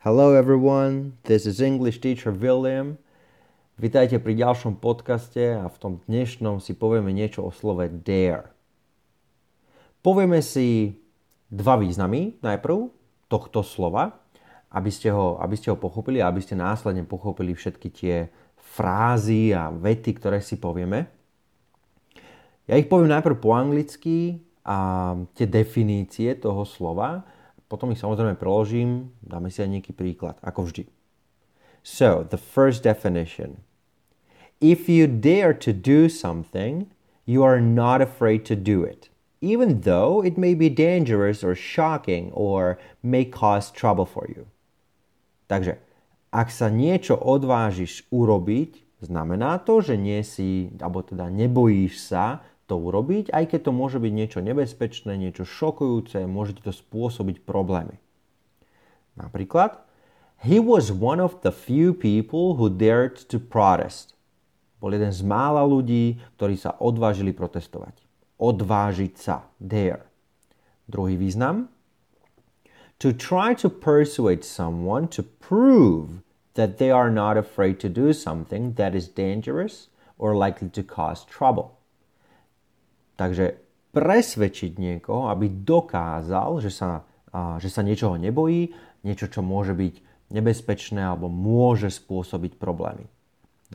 Hello everyone, this is English teacher William. Vítajte pri ďalšom podcaste a v tom dnešnom si povieme niečo o slove dare. Povieme si dva významy najprv tohto slova, aby ste ho, aby ste ho pochopili a aby ste následne pochopili všetky tie frázy a vety, ktoré si povieme. Ja ich poviem najprv po anglicky a tie definície toho slova potom ich samozrejme preložím, dáme si aj nejaký príklad, ako vždy. So, the first definition. If you dare to do something, you are not afraid to do it, even though it may be dangerous or shocking or may cause trouble for you. Takže, ak sa niečo odvážiš urobiť, znamená to, že nie si, alebo teda nebojíš sa to urobiť, aj keď to môže byť niečo nebezpečné, niečo šokujúce, môže to spôsobiť problémy. Napríklad, he was one of the few people who dared to protest. Bol jeden z mála ľudí, ktorí sa odvážili protestovať. Odvážiť sa. Dare. Druhý význam. To try to persuade someone to prove that they are not afraid to do something that is dangerous or likely to cause trouble. Takže presvedčiť niekoho, aby dokázal, že sa, že sa niečoho nebojí, niečo, čo môže byť nebezpečné alebo môže spôsobiť problémy.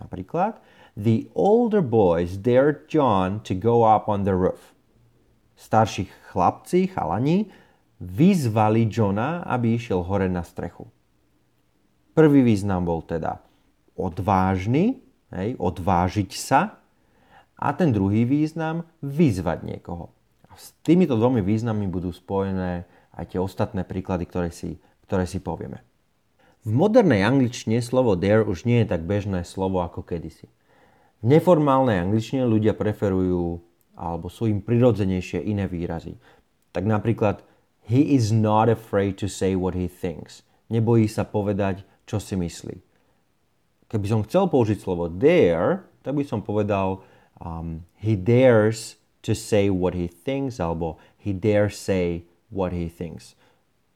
Napríklad, the older boys dared John to go up on the roof. Starší chlapci, chalani, vyzvali Johna, aby išiel hore na strechu. Prvý význam bol teda odvážny, hej, odvážiť sa, a ten druhý význam vyzvať niekoho. A s týmito dvomi význammi budú spojené aj tie ostatné príklady, ktoré si, ktoré si povieme. V modernej angličtine slovo dare už nie je tak bežné slovo ako kedysi. V neformálnej angličtine ľudia preferujú alebo sú im prirodzenejšie iné výrazy. Tak napríklad he is not afraid to say what he thinks. Nebojí sa povedať, čo si myslí. Keby som chcel použiť slovo dare, tak by som povedal um, he dares to say what he thinks alebo he dares say what he thinks.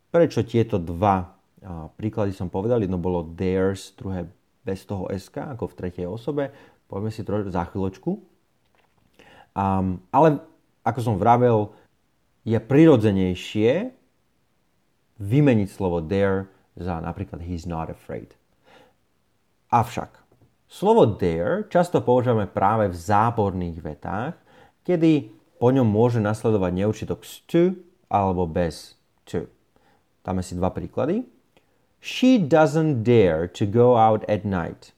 Prečo tieto dva uh, príklady som povedal? Jedno bolo dares, druhé bez toho SK, ako v tretej osobe. Poďme si trošku za chvíľočku. Um, ale ako som vravel, je prirodzenejšie vymeniť slovo dare za napríklad he's not afraid. Avšak, Slovo dare často používame práve v záporných vetách, kedy po ňom môže nasledovať neurčitok s to alebo bez to. Dáme si dva príklady. She doesn't dare to go out at night.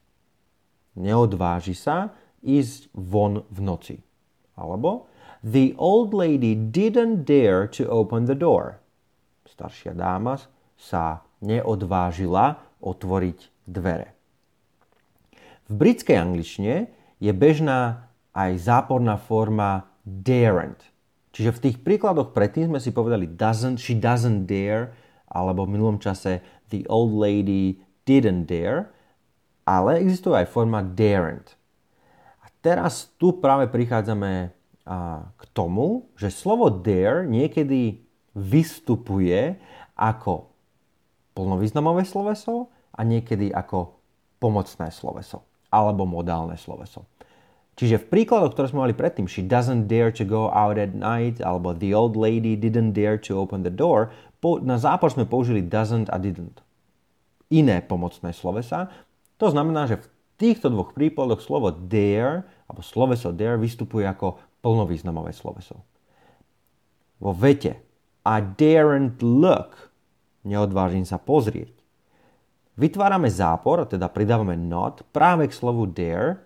Neodváži sa ísť von v noci. Alebo The old lady didn't dare to open the door. Staršia dáma sa neodvážila otvoriť dvere. V britskej angličtine je bežná aj záporná forma daren't. Čiže v tých príkladoch predtým sme si povedali doesn't, she doesn't dare, alebo v minulom čase the old lady didn't dare, ale existuje aj forma daren't. A teraz tu práve prichádzame k tomu, že slovo dare niekedy vystupuje ako plnovýznamové sloveso a niekedy ako pomocné sloveso alebo modálne sloveso. Čiže v príkladoch, ktoré sme mali predtým, she doesn't dare to go out at night, alebo the old lady didn't dare to open the door, po, na zápor sme použili doesn't a didn't. Iné pomocné slovesa. To znamená, že v týchto dvoch prípadoch slovo dare, alebo sloveso dare vystupuje ako plnovýznamové sloveso. Vo vete I daren't look, neodvážim sa pozrieť, Vytvárame zápor, teda pridávame not práve k slovu dare.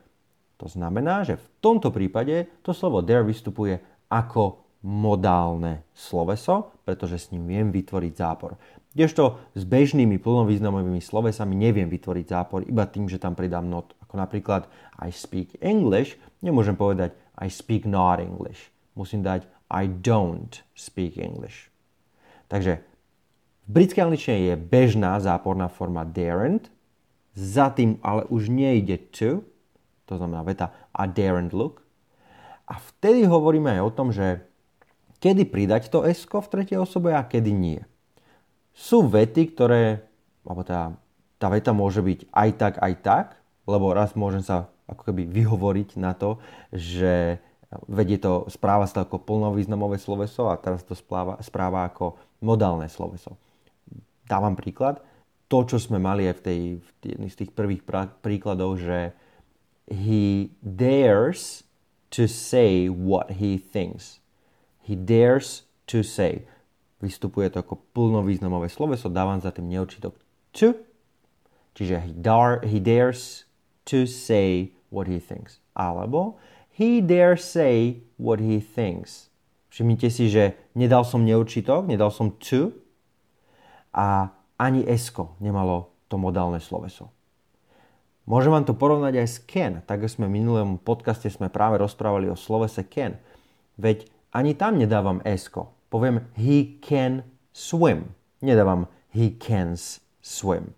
To znamená, že v tomto prípade to slovo dare vystupuje ako modálne sloveso, pretože s ním viem vytvoriť zápor. Kdežto s bežnými plnovýznamovými slovesami neviem vytvoriť zápor iba tým, že tam pridám not. Ako napríklad I speak English, nemôžem povedať I speak not English. Musím dať I don't speak English. Takže v britskej angličtine je bežná záporná forma daren't, za tým ale už nejde to, to znamená veta I daren't look. A vtedy hovoríme aj o tom, že kedy pridať to s v tretej osobe a kedy nie. Sú vety, ktoré alebo tá, tá veta môže byť aj tak, aj tak, lebo raz môžem sa ako keby vyhovoriť na to, že vedie to, správa sa ako plnovýznamové sloveso a teraz to správa, správa ako modálne sloveso. Dávam príklad. To, čo sme mali aj v, tej, v jedných z tých prvých príkladov, že he dares to say what he thinks. He dares to say. Vystupuje to ako plnovýznamové sloveso, dávam za tým neurčitok to. Čiže he, dar, he dares to say what he thinks. Alebo he dare say what he thinks. Všimnite si, že nedal som neurčitok, nedal som to a ani esko nemalo to modálne sloveso. Môžem vám to porovnať aj s can. Tak sme v minulom podcaste sme práve rozprávali o slovese can. Veď ani tam nedávam esko. Poviem he can swim. Nedávam he can swim.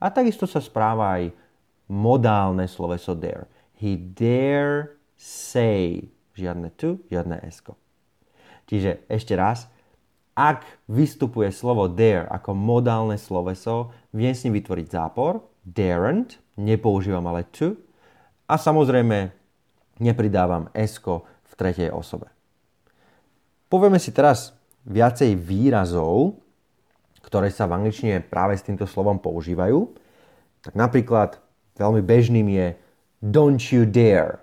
A takisto sa správa aj modálne sloveso dare. He dare say. Žiadne to, žiadne esko. Čiže ešte raz, ak vystupuje slovo dare ako modálne sloveso, viem s ním vytvoriť zápor, daren't, nepoužívam ale to, a samozrejme nepridávam esko v tretej osobe. Povieme si teraz viacej výrazov, ktoré sa v angličtine práve s týmto slovom používajú. Tak napríklad veľmi bežným je don't you dare.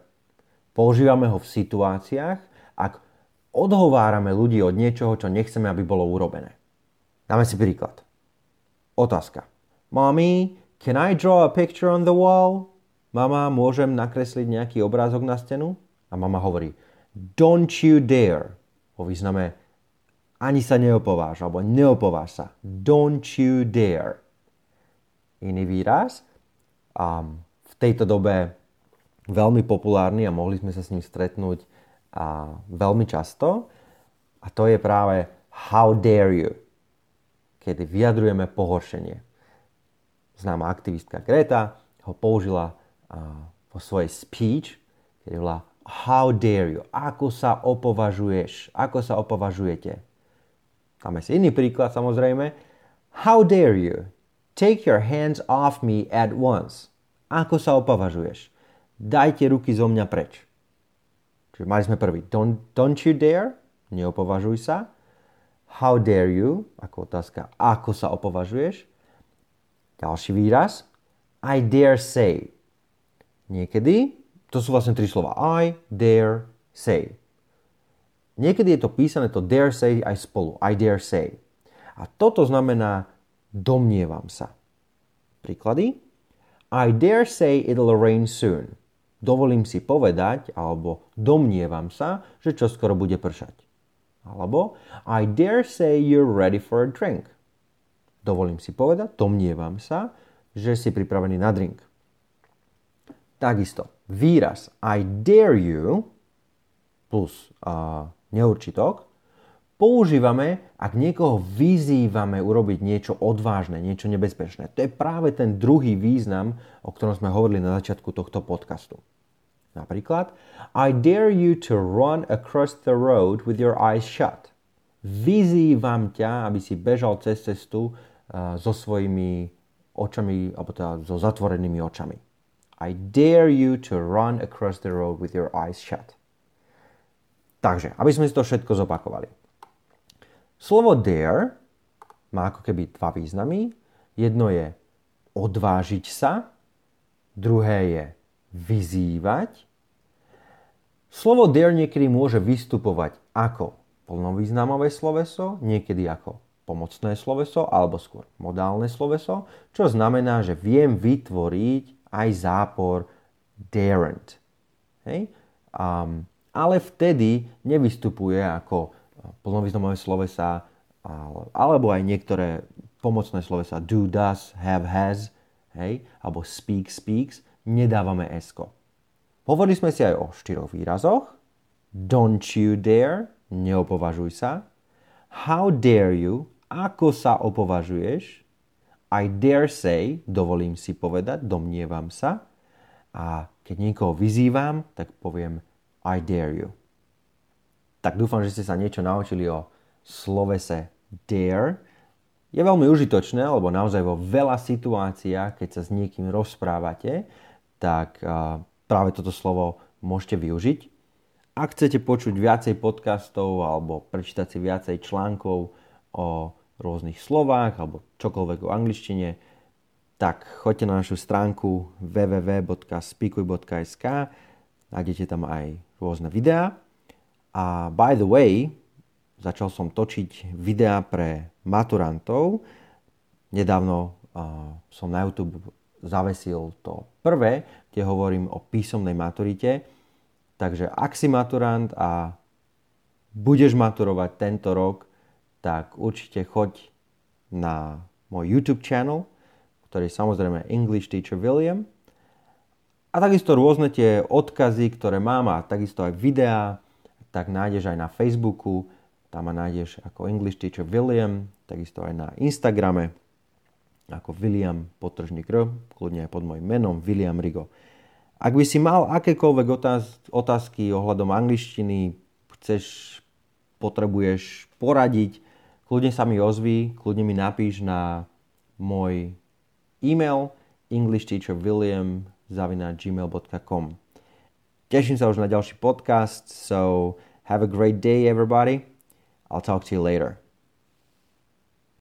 Používame ho v situáciách, odhovárame ľudí od niečoho, čo nechceme, aby bolo urobené. Dáme si príklad. Otázka. Mommy, can I draw a picture on the wall? Mama, môžem nakresliť nejaký obrázok na stenu? A mama hovorí, don't you dare. Po význame, ani sa neopováž, alebo neopováž sa. Don't you dare. Iný výraz, um, v tejto dobe veľmi populárny a mohli sme sa s ním stretnúť a veľmi často. A to je práve how dare you, kedy vyjadrujeme pohoršenie. Známa aktivistka Greta ho použila vo svojej speech, kedy volá how dare you, ako sa opovažuješ, ako sa opovažujete. Máme si iný príklad samozrejme. How dare you, take your hands off me at once. Ako sa opovažuješ? Dajte ruky zo mňa preč. Čiže mali sme prvý. Don't, don't you dare? Neopovažuj sa. How dare you? Ako otázka. Ako sa opovažuješ? Ďalší výraz. I dare say. Niekedy, to sú vlastne tri slova. I dare say. Niekedy je to písané to dare say aj spolu. I dare say. A toto znamená domnievam sa. Príklady. I dare say it'll rain soon dovolím si povedať, alebo domnievam sa, že čo skoro bude pršať. Alebo I dare say you're ready for a drink. Dovolím si povedať, domnievam sa, že si pripravený na drink. Takisto, výraz I dare you plus uh, neurčitok používame, ak niekoho vyzývame urobiť niečo odvážne, niečo nebezpečné. To je práve ten druhý význam, o ktorom sme hovorili na začiatku tohto podcastu. Napríklad, I dare you to run across the road with your eyes shut. Vyzývam ťa, aby si bežal cez cestu uh, so svojimi očami, alebo teda so zatvorenými očami. I dare you to run across the road with your eyes shut. Takže, aby sme si to všetko zopakovali. Slovo dare má ako keby dva významy. Jedno je odvážiť sa, druhé je vyzývať. Slovo dare niekedy môže vystupovať ako plnovýznamové sloveso, niekedy ako pomocné sloveso alebo skôr modálne sloveso, čo znamená, že viem vytvoriť aj zápor daren't. Hej? Um, ale vtedy nevystupuje ako plnovýznamové slovesa alebo aj niektoré pomocné slovesa do, does, have, has, hej, alebo speak, speaks, nedávame esko. Hovorili sme si aj o štyroch výrazoch. Don't you dare, neopovažuj sa. How dare you, ako sa opovažuješ. I dare say, dovolím si povedať, domnievam sa. A keď niekoho vyzývam, tak poviem I dare you tak dúfam, že ste sa niečo naučili o slovese dare. je veľmi užitočné, lebo naozaj vo veľa situáciách, keď sa s niekým rozprávate, tak práve toto slovo môžete využiť. Ak chcete počuť viacej podcastov alebo prečítať si viacej článkov o rôznych slovách alebo čokoľvek o angličtine, tak choďte na našu stránku www.speakuj.sk nájdete tam aj rôzne videá. A by the way, začal som točiť videá pre maturantov. Nedávno uh, som na YouTube zavesil to prvé, kde hovorím o písomnej maturite. Takže ak si maturant a budeš maturovať tento rok, tak určite choď na môj YouTube channel, ktorý je samozrejme English Teacher William. A takisto rôzne tie odkazy, ktoré mám a takisto aj videá, tak nájdeš aj na Facebooku, tam ma nájdeš ako English Teacher William, takisto aj na Instagrame ako William Potržník R, kľudne aj pod môjim menom William Rigo. Ak by si mal akékoľvek otáz- otázky ohľadom angličtiny, chceš, potrebuješ poradiť, kľudne sa mi ozví, kľudne mi napíš na môj e-mail englishteacherwilliam.gmail.com Teším sa už na ďalší podcast, so have a great day everybody. I'll talk to you later.